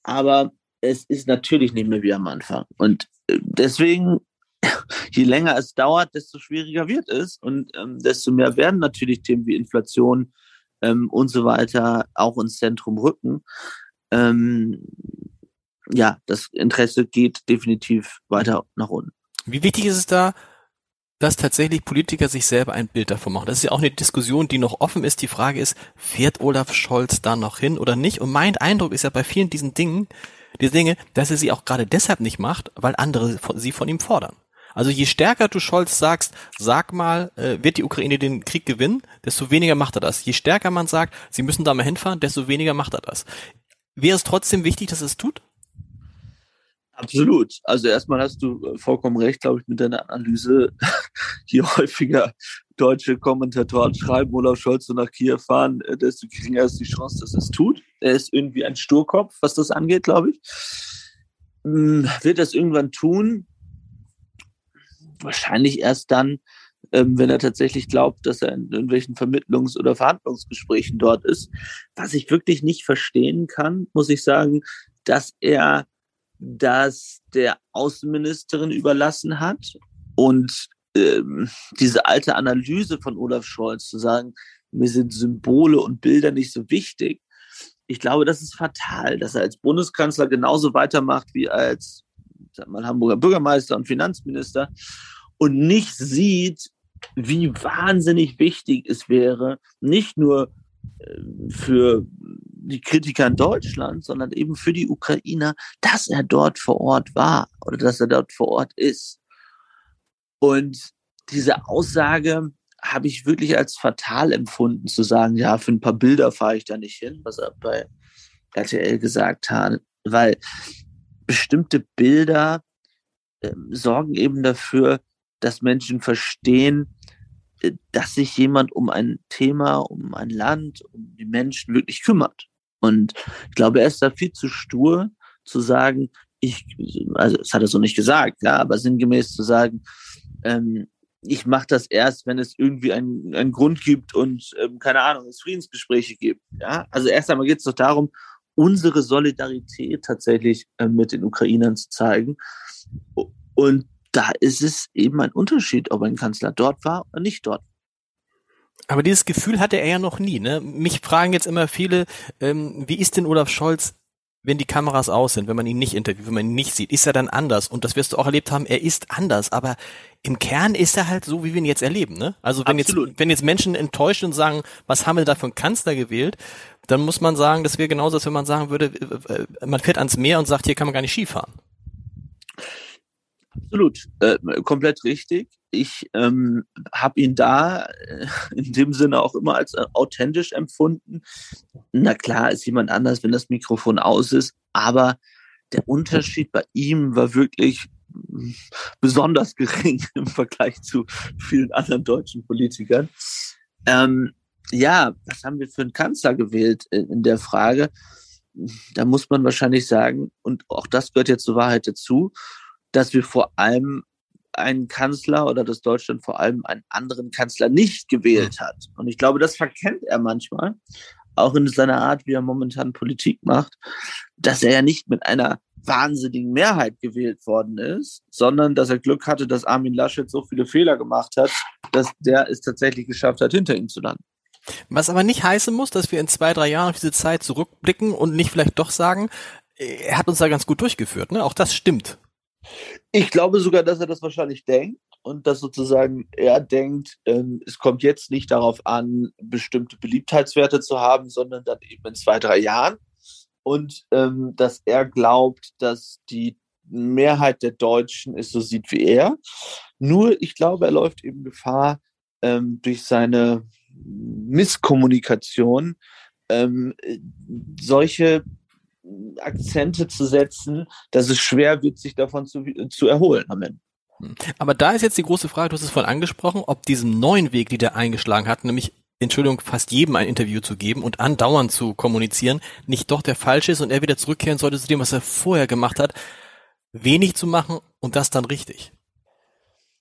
S3: Aber es ist natürlich nicht mehr wie am Anfang. Und äh, deswegen je länger es dauert, desto schwieriger wird es und ähm, desto mehr werden natürlich Themen wie Inflation, ähm, und so weiter auch ins Zentrum rücken. Ähm, ja, das Interesse geht definitiv weiter nach unten.
S2: Wie wichtig ist es da, dass tatsächlich Politiker sich selber ein Bild davon machen. Das ist ja auch eine Diskussion, die noch offen ist. Die Frage ist, fährt Olaf Scholz da noch hin oder nicht? Und mein Eindruck ist ja bei vielen diesen Dingen, diese Dinge, dass er sie auch gerade deshalb nicht macht, weil andere sie von ihm fordern. Also je stärker du Scholz sagst, sag mal, äh, wird die Ukraine den Krieg gewinnen, desto weniger macht er das. Je stärker man sagt, sie müssen da mal hinfahren, desto weniger macht er das. Wäre es trotzdem wichtig, dass er es tut?
S3: Absolut. Also erstmal hast du äh, vollkommen recht, glaube ich, mit deiner Analyse. Je häufiger deutsche Kommentatoren schreiben, Olaf Scholz nach Kiew fahren, äh, desto geringer ist die Chance, dass er es tut. Er ist irgendwie ein Sturkopf, was das angeht, glaube ich. Hm, wird das irgendwann tun? Wahrscheinlich erst dann, ähm, wenn er tatsächlich glaubt, dass er in irgendwelchen Vermittlungs- oder Verhandlungsgesprächen dort ist. Was ich wirklich nicht verstehen kann, muss ich sagen, dass er das der Außenministerin überlassen hat und ähm, diese alte Analyse von Olaf Scholz zu sagen, mir sind Symbole und Bilder nicht so wichtig. Ich glaube, das ist fatal, dass er als Bundeskanzler genauso weitermacht wie als sag mal, Hamburger Bürgermeister und Finanzminister und nicht sieht, wie wahnsinnig wichtig es wäre, nicht nur äh, für die Kritiker in Deutschland, sondern eben für die Ukrainer, dass er dort vor Ort war oder dass er dort vor Ort ist. Und diese Aussage habe ich wirklich als fatal empfunden, zu sagen, ja, für ein paar Bilder fahre ich da nicht hin, was er bei RTL gesagt hat, weil bestimmte Bilder äh, sorgen eben dafür, dass Menschen verstehen, äh, dass sich jemand um ein Thema, um ein Land, um die Menschen wirklich kümmert. Und ich glaube, er ist da viel zu stur zu sagen, ich, also das hat er so nicht gesagt, ja, aber sinngemäß zu sagen, ähm, ich mache das erst, wenn es irgendwie einen, einen Grund gibt und ähm, keine Ahnung, es Friedensgespräche gibt. Ja, also erst einmal geht es doch darum, unsere Solidarität tatsächlich äh, mit den Ukrainern zu zeigen. Und da ist es eben ein Unterschied, ob ein Kanzler dort war oder nicht dort.
S2: Aber dieses Gefühl hatte er ja noch nie. Ne? Mich fragen jetzt immer viele, ähm, wie ist denn Olaf Scholz, wenn die Kameras aus sind, wenn man ihn nicht interviewt, wenn man ihn nicht sieht? Ist er dann anders? Und das wirst du auch erlebt haben, er ist anders. Aber im Kern ist er halt so, wie wir ihn jetzt erleben. Ne? Also wenn jetzt, wenn jetzt Menschen enttäuscht und sagen, was haben wir da für einen Kanzler gewählt, dann muss man sagen, das wäre genauso, als wenn man sagen würde, äh, äh, man fährt ans Meer und sagt, hier kann man gar nicht Skifahren.
S3: Absolut, äh, komplett richtig. Ich ähm, habe ihn da äh, in dem Sinne auch immer als äh, authentisch empfunden. Na klar, ist jemand anders, wenn das Mikrofon aus ist, aber der Unterschied bei ihm war wirklich mm, besonders gering im Vergleich zu vielen anderen deutschen Politikern. Ähm, ja, was haben wir für einen Kanzler gewählt in, der Frage? da muss man wahrscheinlich sagen, und auch das gehört jetzt zur Wahrheit dazu, dass wir vor allem einen Kanzler oder dass Deutschland vor allem einen anderen Kanzler nicht gewählt hat. Und ich glaube, das verkennt er manchmal, auch in seiner Art, wie er momentan Politik macht, dass er ja nicht mit einer wahnsinnigen Mehrheit gewählt worden ist, sondern dass er Glück hatte, dass Armin Laschet so viele Fehler gemacht hat, dass der es tatsächlich geschafft hat, hinter ihm zu landen.
S2: Was aber nicht heißen muss, dass wir in zwei, drei Jahren auf diese Zeit zurückblicken und nicht vielleicht doch sagen, er hat uns da ganz gut durchgeführt. Ne? Auch das stimmt.
S3: Ich glaube sogar, dass er das wahrscheinlich denkt und dass sozusagen er denkt, ähm, es kommt jetzt nicht darauf an, bestimmte Beliebtheitswerte zu haben, sondern dann eben in zwei, drei Jahren. Und ähm, dass er glaubt, dass die Mehrheit der Deutschen es so sieht wie er. Nur, ich glaube, er läuft eben Gefahr, ähm, durch seine Misskommunikation ähm, solche Akzente zu setzen, dass es schwer wird, sich davon zu, zu erholen am Ende.
S2: Hm. Aber da ist jetzt die große Frage, du hast es vorhin angesprochen, ob diesem neuen Weg, die der eingeschlagen hat, nämlich Entschuldigung, fast jedem ein Interview zu geben und andauernd zu kommunizieren, nicht doch der falsche ist und er wieder zurückkehren sollte zu dem, was er vorher gemacht hat, wenig zu machen und das dann richtig.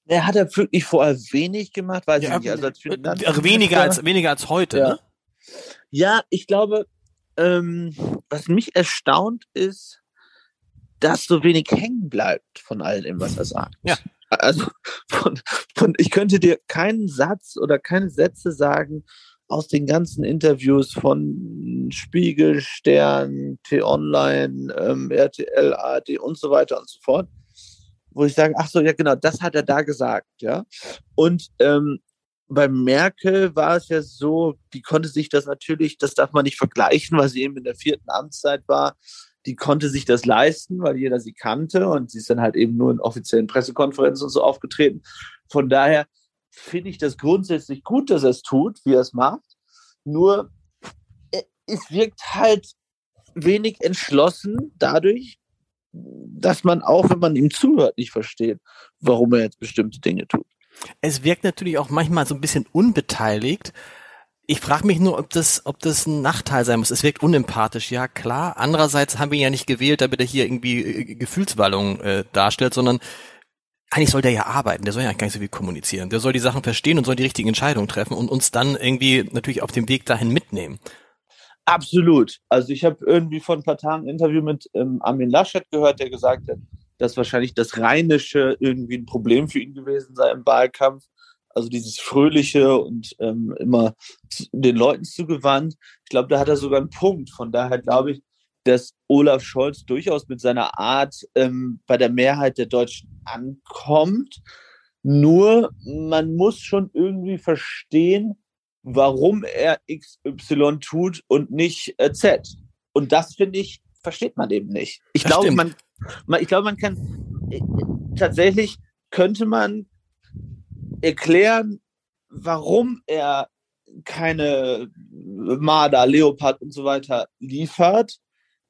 S3: Er hat er wirklich vorher wenig gemacht, weiß ja, ich nicht. Also als
S2: äh, weniger als weniger als heute.
S3: Ja,
S2: ne?
S3: ja ich glaube, ähm, was mich erstaunt ist, dass so wenig hängen bleibt von all dem, was er sagt.
S2: Ja.
S3: Also von, von, ich könnte dir keinen Satz oder keine Sätze sagen aus den ganzen Interviews von Spiegel, Stern, T-Online, ähm, RTL, ARD und so weiter und so fort, wo ich sage, ach so, ja genau, das hat er da gesagt, ja. Und ähm, bei Merkel war es ja so, die konnte sich das natürlich, das darf man nicht vergleichen, weil sie eben in der vierten Amtszeit war. Die konnte sich das leisten, weil jeder sie kannte und sie ist dann halt eben nur in offiziellen Pressekonferenzen und so aufgetreten. Von daher finde ich das grundsätzlich gut, dass er es tut, wie er es macht. Nur äh, es wirkt halt wenig entschlossen dadurch, dass man auch, wenn man ihm zuhört, nicht versteht, warum er jetzt bestimmte Dinge tut.
S2: Es wirkt natürlich auch manchmal so ein bisschen unbeteiligt. Ich frage mich nur, ob das, ob das ein Nachteil sein muss. Es wirkt unempathisch, ja klar. Andererseits haben wir ihn ja nicht gewählt, damit er hier irgendwie äh, Gefühlswallungen äh, darstellt, sondern eigentlich soll der ja arbeiten, der soll ja gar nicht so viel kommunizieren. Der soll die Sachen verstehen und soll die richtigen Entscheidungen treffen und uns dann irgendwie natürlich auf dem Weg dahin mitnehmen.
S3: Absolut. Also ich habe irgendwie vor ein paar Tagen ein Interview mit ähm, Armin Laschet gehört, der gesagt hat, dass wahrscheinlich das Rheinische irgendwie ein Problem für ihn gewesen sei im Wahlkampf. Also dieses Fröhliche und ähm, immer den Leuten zugewandt. Ich glaube, da hat er sogar einen Punkt. Von daher glaube ich, dass Olaf Scholz durchaus mit seiner Art ähm, bei der Mehrheit der Deutschen ankommt. Nur man muss schon irgendwie verstehen, warum er XY tut und nicht äh, Z. Und das finde ich, versteht man eben nicht. Ich das glaube, man, man, ich glaube, man kann äh, tatsächlich könnte man erklären, warum er keine Marder, Leopard und so weiter liefert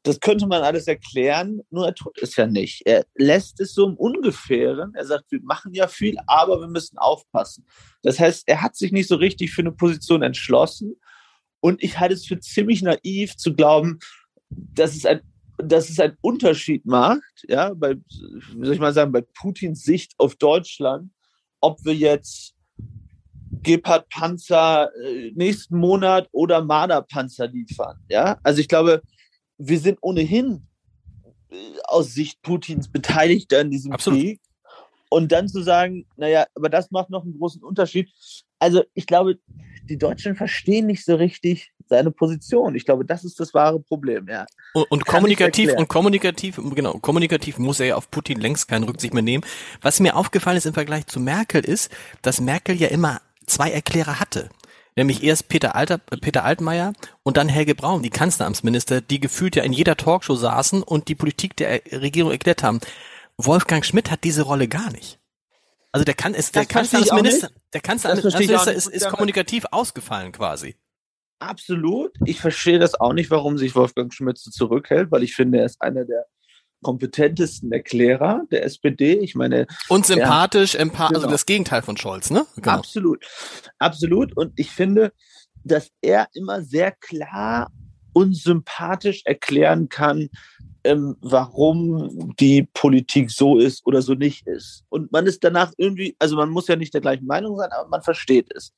S3: das könnte man alles erklären, nur er tut es ja nicht. Er lässt es so im Ungefähren. Er sagt, wir machen ja viel, aber wir müssen aufpassen. Das heißt, er hat sich nicht so richtig für eine Position entschlossen. Und ich halte es für ziemlich naiv zu glauben, dass es ein, dass es einen Unterschied macht, ja, bei, wie soll ich mal sagen, bei Putins Sicht auf Deutschland, ob wir jetzt Gepard-Panzer äh, nächsten Monat oder Marder-Panzer liefern. Ja, also ich glaube, wir sind ohnehin äh, aus Sicht Putins Beteiligter in diesem Absolut. Krieg. Und dann zu sagen, naja, aber das macht noch einen großen Unterschied. Also ich glaube, die Deutschen verstehen nicht so richtig seine Position. Ich glaube, das ist das wahre Problem, ja.
S2: Und, und kommunikativ, und kommunikativ, genau, kommunikativ muss er ja auf Putin längst keine Rücksicht mehr nehmen. Was mir aufgefallen ist im Vergleich zu Merkel ist, dass Merkel ja immer zwei Erklärer hatte nämlich erst Peter, Alter, Peter Altmaier und dann Helge Braun, die Kanzleramtsminister, die gefühlt ja in jeder Talkshow saßen und die Politik der Regierung erklärt haben. Wolfgang Schmidt hat diese Rolle gar nicht. Also der kann ist der Kanzleramtsminister, der Kanzleramtsminister ist, ist kommunikativ ausgefallen quasi.
S3: Absolut. Ich verstehe das auch nicht, warum sich Wolfgang Schmidt so zurückhält, weil ich finde, er ist einer der kompetentesten Erklärer der SPD. Ich meine.
S2: Und sympathisch, empathisch, also genau. also das Gegenteil von Scholz, ne?
S3: Genau. Absolut. Absolut. Und ich finde, dass er immer sehr klar unsympathisch erklären kann, ähm, warum die Politik so ist oder so nicht ist. Und man ist danach irgendwie, also man muss ja nicht der gleichen Meinung sein, aber man versteht es.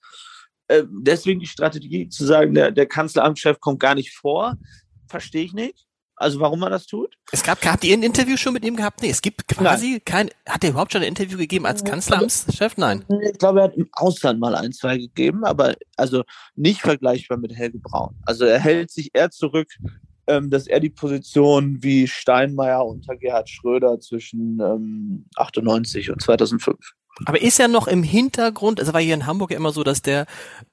S3: Äh, deswegen die Strategie zu sagen, der, der Kanzleramtschef kommt gar nicht vor, verstehe ich nicht. Also warum man das tut?
S2: Es gab, habt ihr ein Interview schon mit ihm gehabt? Nee, es gibt quasi Nein. kein, hat er überhaupt schon ein Interview gegeben als Kanzleramtschef? Nein.
S3: Ich glaube, er hat im Ausland mal ein, zwei gegeben, aber also nicht vergleichbar mit Helge Braun. Also er hält sich eher zurück, ähm, dass er die Position wie Steinmeier unter Gerhard Schröder zwischen ähm, 98 und 2005.
S2: Aber ist ja noch im Hintergrund, es war hier in Hamburg ja immer so, dass der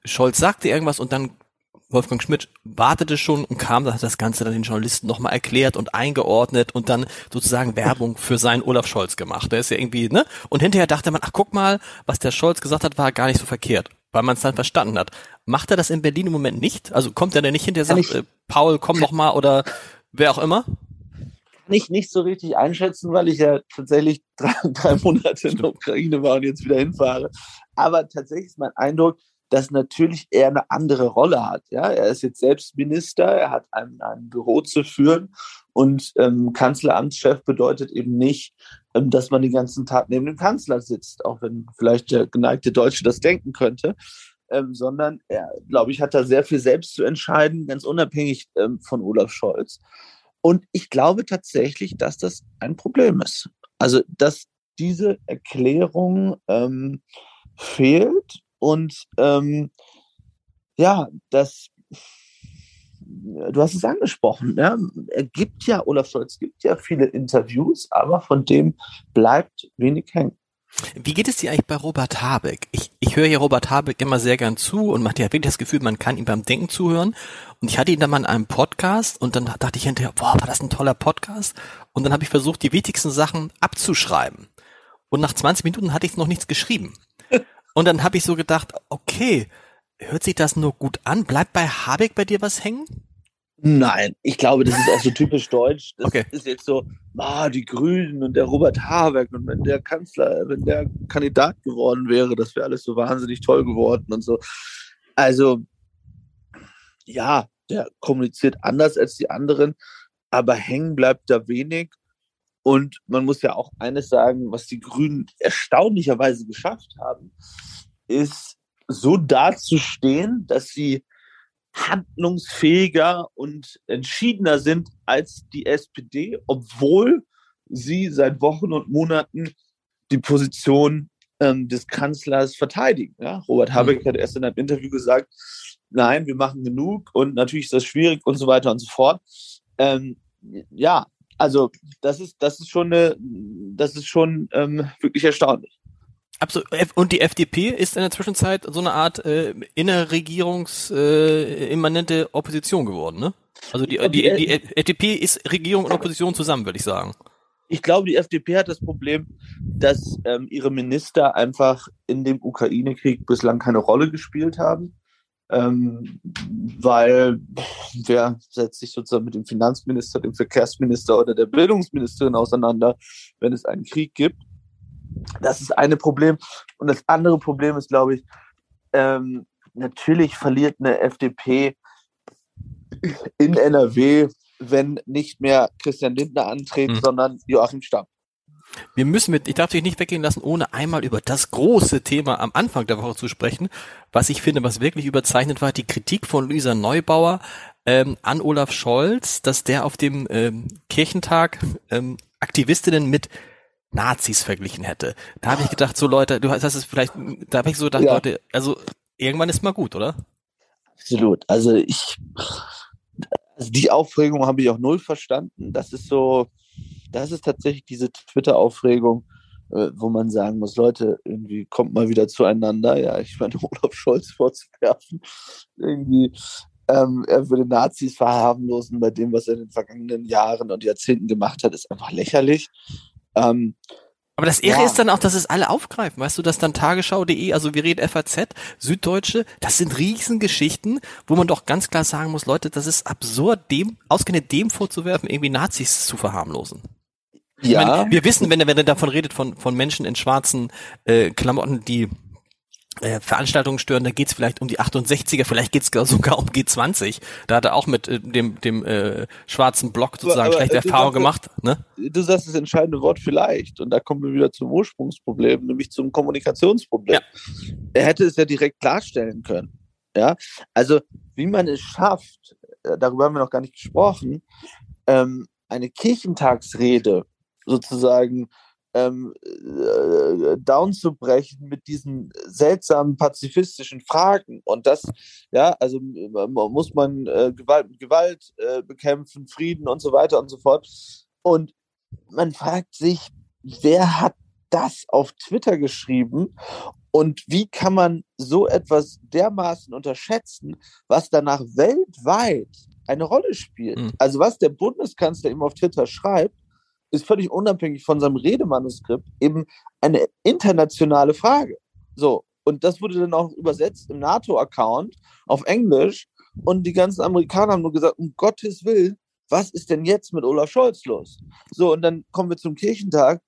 S2: Scholz sagte irgendwas und dann Wolfgang Schmidt wartete schon und kam, hat das Ganze dann den Journalisten nochmal erklärt und eingeordnet und dann sozusagen Werbung für seinen Olaf Scholz gemacht. Der ist ja irgendwie, ne? Und hinterher dachte man, ach guck mal, was der Scholz gesagt hat, war gar nicht so verkehrt, weil man es dann verstanden hat. Macht er das in Berlin im Moment nicht? Also kommt er denn nicht hinterher und sagt, äh, Paul, komm noch mal oder wer auch immer?
S3: Kann ich nicht so richtig einschätzen, weil ich ja tatsächlich drei, drei Monate in der Ukraine war und jetzt wieder hinfahre. Aber tatsächlich ist mein Eindruck, dass natürlich er eine andere Rolle hat. Ja, er ist jetzt selbst Minister, er hat ein, ein Büro zu führen und ähm, Kanzleramtschef bedeutet eben nicht, ähm, dass man den ganzen Tag neben dem Kanzler sitzt, auch wenn vielleicht der geneigte Deutsche das denken könnte, ähm, sondern er, glaube ich, hat da sehr viel selbst zu entscheiden, ganz unabhängig ähm, von Olaf Scholz. Und ich glaube tatsächlich, dass das ein Problem ist. Also, dass diese Erklärung ähm, fehlt und ähm, ja, das, du hast es angesprochen, ja, er gibt ja, Olaf Scholz gibt ja viele Interviews, aber von dem bleibt wenig hängen.
S2: Wie geht es dir eigentlich bei Robert Habeck? Ich, ich höre hier Robert Habeck immer sehr gern zu und man hat ja wirklich das Gefühl, man kann ihm beim Denken zuhören. Und ich hatte ihn dann mal in einem Podcast und dann dachte ich hinterher, boah, war das ein toller Podcast? Und dann habe ich versucht, die wichtigsten Sachen abzuschreiben. Und nach 20 Minuten hatte ich noch nichts geschrieben. Und dann habe ich so gedacht, okay, hört sich das nur gut an? Bleibt bei Habeck bei dir was hängen?
S3: Nein, ich glaube, das ist auch so typisch deutsch. Das okay. ist jetzt so, ah, die Grünen und der Robert Habeck und wenn der Kanzler, wenn der Kandidat geworden wäre, das wäre alles so wahnsinnig toll geworden und so. Also, ja, der kommuniziert anders als die anderen, aber hängen bleibt da wenig. Und man muss ja auch eines sagen, was die Grünen erstaunlicherweise geschafft haben, ist so dazustehen, dass sie handlungsfähiger und entschiedener sind als die SPD, obwohl sie seit Wochen und Monaten die Position ähm, des Kanzlers verteidigen. Ja? Robert mhm. Habeck hat erst in einem Interview gesagt, nein, wir machen genug und natürlich ist das schwierig und so weiter und so fort. Ähm, ja, also das ist, das ist schon eine, das ist schon ähm, wirklich erstaunlich.
S2: Absolut. Und die FDP ist in der Zwischenzeit so eine Art äh, innerregierungsimmanente äh, Opposition geworden, ne? Also die, die, die, die FDP ist Regierung und Opposition zusammen, würde ich sagen.
S3: Ich glaube, die FDP hat das Problem, dass ähm, ihre Minister einfach in dem Ukraine-Krieg bislang keine Rolle gespielt haben. Ähm, weil wer setzt sich sozusagen mit dem Finanzminister, dem Verkehrsminister oder der Bildungsministerin auseinander, wenn es einen Krieg gibt? Das ist eine Problem. Und das andere Problem ist, glaube ich, ähm, natürlich verliert eine FDP in NRW, wenn nicht mehr Christian Lindner antritt, mhm. sondern Joachim Stamm.
S2: Wir müssen mit, ich darf dich nicht weggehen lassen, ohne einmal über das große Thema am Anfang der Woche zu sprechen, was ich finde, was wirklich überzeichnet war, die Kritik von Luisa Neubauer ähm, an Olaf Scholz, dass der auf dem ähm, Kirchentag ähm, Aktivistinnen mit Nazis verglichen hätte. Da habe ich gedacht, so Leute, du hast es vielleicht, da habe ich so gedacht, ja. Leute, also irgendwann ist mal gut, oder?
S3: Absolut. Also ich, also die Aufregung habe ich auch null verstanden. Das ist so, das ist tatsächlich diese Twitter-Aufregung, äh, wo man sagen muss, Leute, irgendwie kommt mal wieder zueinander. Ja, ich meine, Olaf Scholz vorzuwerfen, irgendwie, ähm, er würde Nazis verharmlosen bei dem, was er in den vergangenen Jahren und Jahrzehnten gemacht hat, ist einfach lächerlich.
S2: Ähm, aber das Ehre ja. ist dann auch, dass es alle aufgreifen. Weißt du, dass dann Tagesschau.de, also wir reden FAZ, Süddeutsche, das sind Riesengeschichten, wo man doch ganz klar sagen muss, Leute, das ist absurd, dem, ausgerechnet dem vorzuwerfen, irgendwie Nazis zu verharmlosen. Ja. Meine, wir wissen, wenn er, wenn er davon redet, von, von Menschen in schwarzen äh, Klamotten, die äh, Veranstaltungen stören, da geht's vielleicht um die 68er, vielleicht geht's sogar um G20. Da hat er auch mit äh, dem, dem äh, schwarzen Block sozusagen aber, schlechte Erfahrungen gemacht. Ne?
S3: Du sagst das entscheidende Wort vielleicht und da kommen wir wieder zum Ursprungsproblem, nämlich zum Kommunikationsproblem. Ja. Er hätte es ja direkt klarstellen können. Ja, also wie man es schafft, äh, darüber haben wir noch gar nicht gesprochen, ähm, eine Kirchentagsrede sozusagen ähm, äh, downzubrechen mit diesen seltsamen pazifistischen Fragen. Und das, ja, also muss man äh, Gewalt mit Gewalt äh, bekämpfen, Frieden und so weiter und so fort. Und man fragt sich, wer hat das auf Twitter geschrieben und wie kann man so etwas dermaßen unterschätzen, was danach weltweit eine Rolle spielt? Mhm. Also was der Bundeskanzler ihm auf Twitter schreibt, ist völlig unabhängig von seinem Redemanuskript eben eine internationale Frage. So, und das wurde dann auch übersetzt im NATO-Account auf Englisch. Und die ganzen Amerikaner haben nur gesagt, um Gottes Willen, was ist denn jetzt mit Olaf Scholz los? So, und dann kommen wir zum Kirchentag.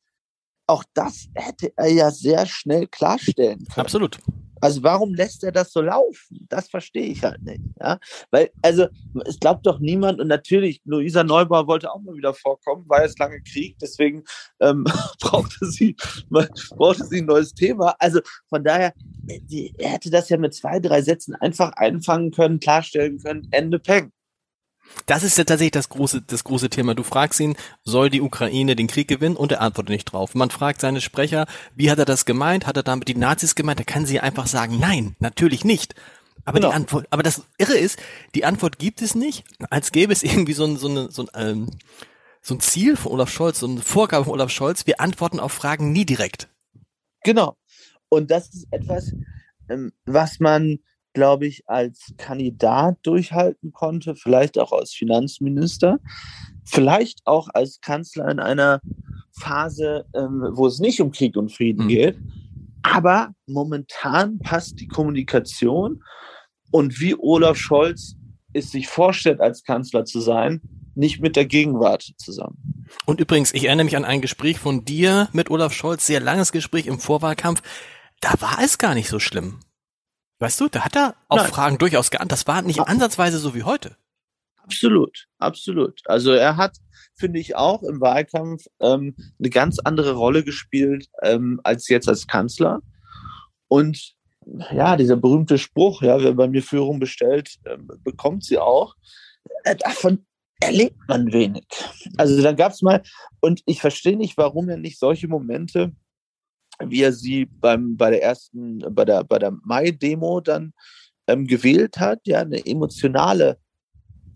S3: Auch das hätte er ja sehr schnell klarstellen können.
S2: Absolut.
S3: Also warum lässt er das so laufen? Das verstehe ich halt nicht. Ja? Weil, also, es glaubt doch niemand, und natürlich, Luisa Neubauer wollte auch mal wieder vorkommen, war jetzt lange Krieg, deswegen ähm, brauchte, sie, brauchte sie ein neues Thema. Also von daher, die, er hätte das ja mit zwei, drei Sätzen einfach einfangen können, klarstellen können, Ende Peng.
S2: Das ist ja tatsächlich das große, das große Thema. Du fragst ihn, soll die Ukraine den Krieg gewinnen? Und er antwortet nicht drauf. Man fragt seine Sprecher, wie hat er das gemeint? Hat er damit die Nazis gemeint? Da kann sie einfach sagen, nein, natürlich nicht. Aber genau. die Antwort, aber das Irre ist, die Antwort gibt es nicht, als gäbe es irgendwie so ein, so, eine, so, ein, ähm, so ein Ziel von Olaf Scholz, so eine Vorgabe von Olaf Scholz, wir antworten auf Fragen nie direkt.
S3: Genau. Und das ist etwas, ähm, was man glaube ich, als Kandidat durchhalten konnte, vielleicht auch als Finanzminister, vielleicht auch als Kanzler in einer Phase, ähm, wo es nicht um Krieg und Frieden mhm. geht. Aber momentan passt die Kommunikation und wie Olaf Scholz es sich vorstellt, als Kanzler zu sein, nicht mit der Gegenwart zusammen.
S2: Und übrigens, ich erinnere mich an ein Gespräch von dir mit Olaf Scholz, sehr langes Gespräch im Vorwahlkampf. Da war es gar nicht so schlimm. Weißt du, da hat er auf Nein. Fragen durchaus geantwortet. Das war nicht ansatzweise so wie heute.
S3: Absolut, absolut. Also er hat, finde ich, auch im Wahlkampf ähm, eine ganz andere Rolle gespielt ähm, als jetzt als Kanzler. Und ja, dieser berühmte Spruch, ja, wer bei mir Führung bestellt, äh, bekommt sie auch. Äh, davon erlebt man wenig. Also dann gab es mal, und ich verstehe nicht, warum er nicht solche Momente er sie beim, bei der ersten, bei der, bei der Mai-Demo dann ähm, gewählt hat, ja, eine emotionale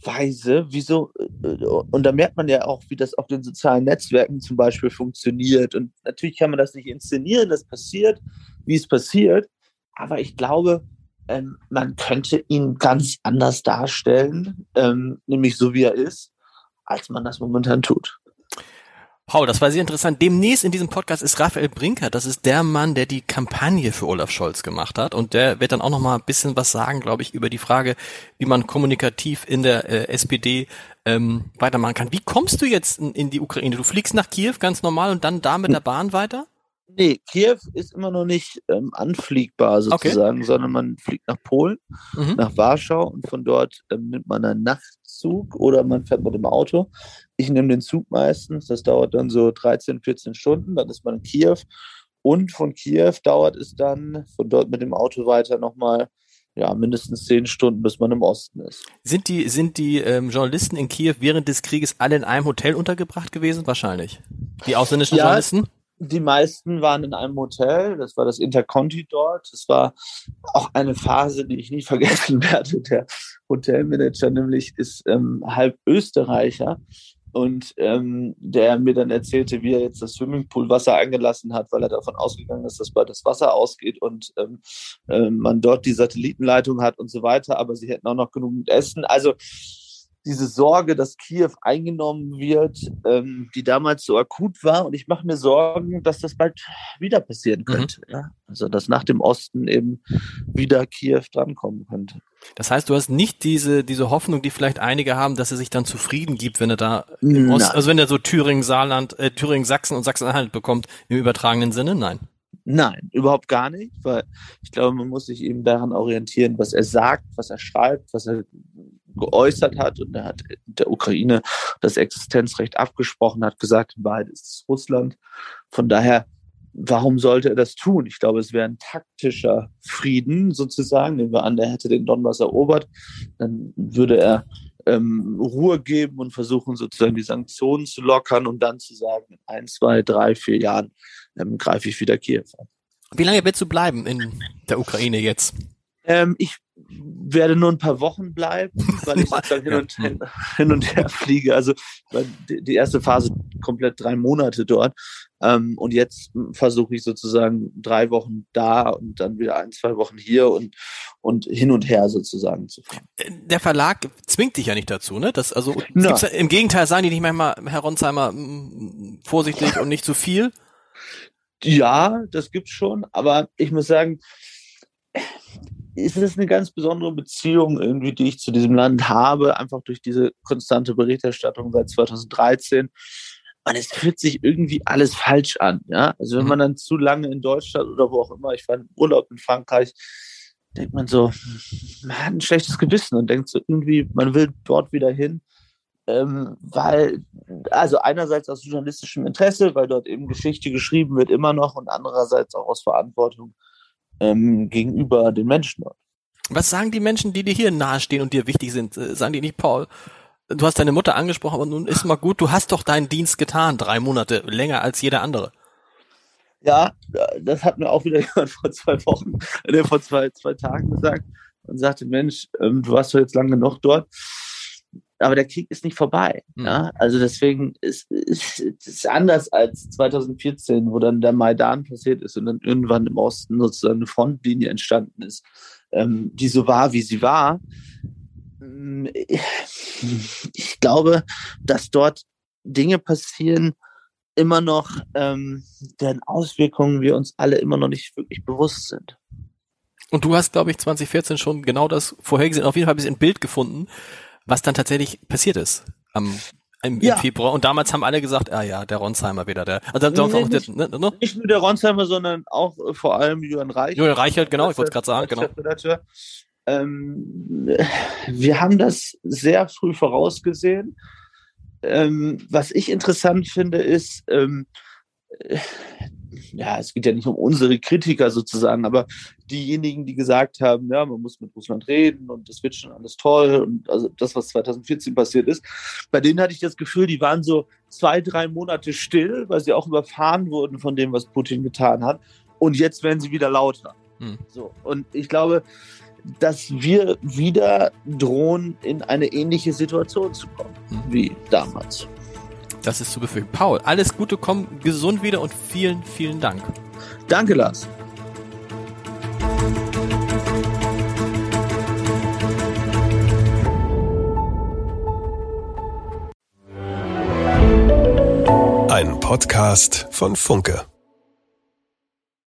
S3: Weise, wieso, äh, und da merkt man ja auch, wie das auf den sozialen Netzwerken zum Beispiel funktioniert. Und natürlich kann man das nicht inszenieren, das passiert, wie es passiert, aber ich glaube, ähm, man könnte ihn ganz anders darstellen, ähm, nämlich so wie er ist, als man das momentan tut.
S2: Paul, das war sehr interessant. Demnächst in diesem Podcast ist Raphael Brinker. Das ist der Mann, der die Kampagne für Olaf Scholz gemacht hat. Und der wird dann auch noch mal ein bisschen was sagen, glaube ich, über die Frage, wie man kommunikativ in der äh, SPD ähm, weitermachen kann. Wie kommst du jetzt in, in, die Ukraine? Du fliegst nach Kiew ganz normal und dann da mit der Bahn weiter?
S3: Nee, Kiew ist immer noch nicht ähm, anfliegbar sozusagen, okay. sondern man fliegt nach Polen, mhm. nach Warschau und von dort ähm, nimmt man einen Nachtzug oder man fährt mit dem Auto. Ich nehme den Zug meistens, das dauert dann so 13, 14 Stunden, dann ist man in Kiew. Und von Kiew dauert es dann von dort mit dem Auto weiter nochmal ja, mindestens zehn Stunden, bis man im Osten ist.
S2: Sind die, sind die ähm, Journalisten in Kiew während des Krieges alle in einem Hotel untergebracht gewesen? Wahrscheinlich. Die ausländischen ja, Journalisten?
S3: die meisten waren in einem Hotel, das war das Interconti dort. Das war auch eine Phase, die ich nie vergessen werde. Der Hotelmanager nämlich ist ähm, halb Österreicher und ähm, der mir dann erzählte, wie er jetzt das Swimmingpool-Wasser eingelassen hat, weil er davon ausgegangen ist, dass bald das Wasser ausgeht und ähm, äh, man dort die Satellitenleitung hat und so weiter, aber sie hätten auch noch genug Essen. Also diese Sorge, dass Kiew eingenommen wird, ähm, die damals so akut war. Und ich mache mir Sorgen, dass das bald wieder passieren mhm. könnte. Mhm. Ja? Also dass nach dem Osten eben wieder Kiew drankommen könnte.
S2: Das heißt, du hast nicht diese, diese Hoffnung, die vielleicht einige haben, dass er sich dann zufrieden gibt, wenn er da im Osten, also wenn er so Thüringen, Saarland, äh, Thüringen, Sachsen und Sachsen-Anhalt bekommt, im übertragenen Sinne? Nein.
S3: Nein, überhaupt gar nicht, weil ich glaube, man muss sich eben daran orientieren, was er sagt, was er schreibt, was er geäußert hat. Und er hat der Ukraine das Existenzrecht abgesprochen, hat gesagt, in Wahrheit ist es Russland. Von daher, warum sollte er das tun? Ich glaube, es wäre ein taktischer Frieden sozusagen. Nehmen wir an, der hätte den Donbass erobert, dann würde er ähm, Ruhe geben und versuchen sozusagen die Sanktionen zu lockern und dann zu sagen, in ein, zwei, drei, vier Jahren ähm, greife ich wieder Kiew an.
S2: Wie lange willst du bleiben in der Ukraine jetzt?
S3: Ähm, ich werde nur ein paar Wochen bleiben, weil ich sozusagen hin und, hin, hin und her fliege. Also die erste Phase komplett drei Monate dort. Ähm, und jetzt versuche ich sozusagen drei Wochen da und dann wieder ein, zwei Wochen hier und, und hin und her sozusagen zu fahren.
S2: Der Verlag zwingt dich ja nicht dazu, ne? Das, also ja, im Gegenteil, sagen die nicht manchmal, Herr Ronsheimer, vorsichtig und nicht zu viel?
S3: Ja, das gibt's schon, aber ich muss sagen, ist es eine ganz besondere Beziehung irgendwie, die ich zu diesem Land habe, einfach durch diese konstante Berichterstattung seit 2013. Und es fühlt sich irgendwie alles falsch an, ja. Also wenn mhm. man dann zu lange in Deutschland oder wo auch immer, ich war im Urlaub in Frankreich, denkt man so, man hat ein schlechtes Gewissen und denkt so irgendwie, man will dort wieder hin, ähm, weil, also einerseits aus journalistischem Interesse, weil dort eben Geschichte geschrieben wird immer noch und andererseits auch aus Verantwortung ähm, gegenüber den Menschen dort.
S2: Was sagen die Menschen, die dir hier nahestehen und dir wichtig sind? Äh, sagen die nicht, Paul, du hast deine Mutter angesprochen, aber nun ist mal gut, du hast doch deinen Dienst getan, drei Monate, länger als jeder andere.
S3: Ja, das hat mir auch wieder jemand vor zwei Wochen, äh, vor zwei, zwei Tagen gesagt und sagte, Mensch, ähm, du warst doch jetzt lange noch dort aber der Krieg ist nicht vorbei. Mhm. Ja? Also deswegen ist es anders als 2014, wo dann der Maidan passiert ist und dann irgendwann im Osten sozusagen eine Frontlinie entstanden ist, ähm, die so war, wie sie war. Mm, ich glaube, dass dort Dinge passieren, immer noch, ähm, deren Auswirkungen wir uns alle immer noch nicht wirklich bewusst sind.
S2: Und du hast, glaube ich, 2014 schon genau das vorhergesehen, auf jeden Fall ein bisschen Bild gefunden, was dann tatsächlich passiert ist am im, ja. Februar. Und damals haben alle gesagt, ah ja, der Ronsheimer wieder, der. Also
S3: nee, nicht, der, ne, ne? nicht nur der Ronsheimer, sondern auch äh, vor allem Jürgen Reich.
S2: Jürgen Reichelt, genau, ich wollte es gerade sagen, genau.
S3: Ähm, wir haben das sehr früh vorausgesehen. Ähm, was ich interessant finde, ist, ähm, ja, es geht ja nicht um unsere Kritiker sozusagen, aber diejenigen, die gesagt haben, ja, man muss mit Russland reden und das wird schon alles toll und also das, was 2014 passiert ist, bei denen hatte ich das Gefühl, die waren so zwei, drei Monate still, weil sie auch überfahren wurden von dem, was Putin getan hat. Und jetzt werden sie wieder lauter. Hm. So. Und ich glaube, dass wir wieder drohen, in eine ähnliche Situation zu kommen, hm. wie damals.
S2: Das ist zu befürchten. Paul, alles Gute, komm gesund wieder und vielen, vielen Dank.
S3: Danke, Lars.
S1: Ein Podcast von Funke.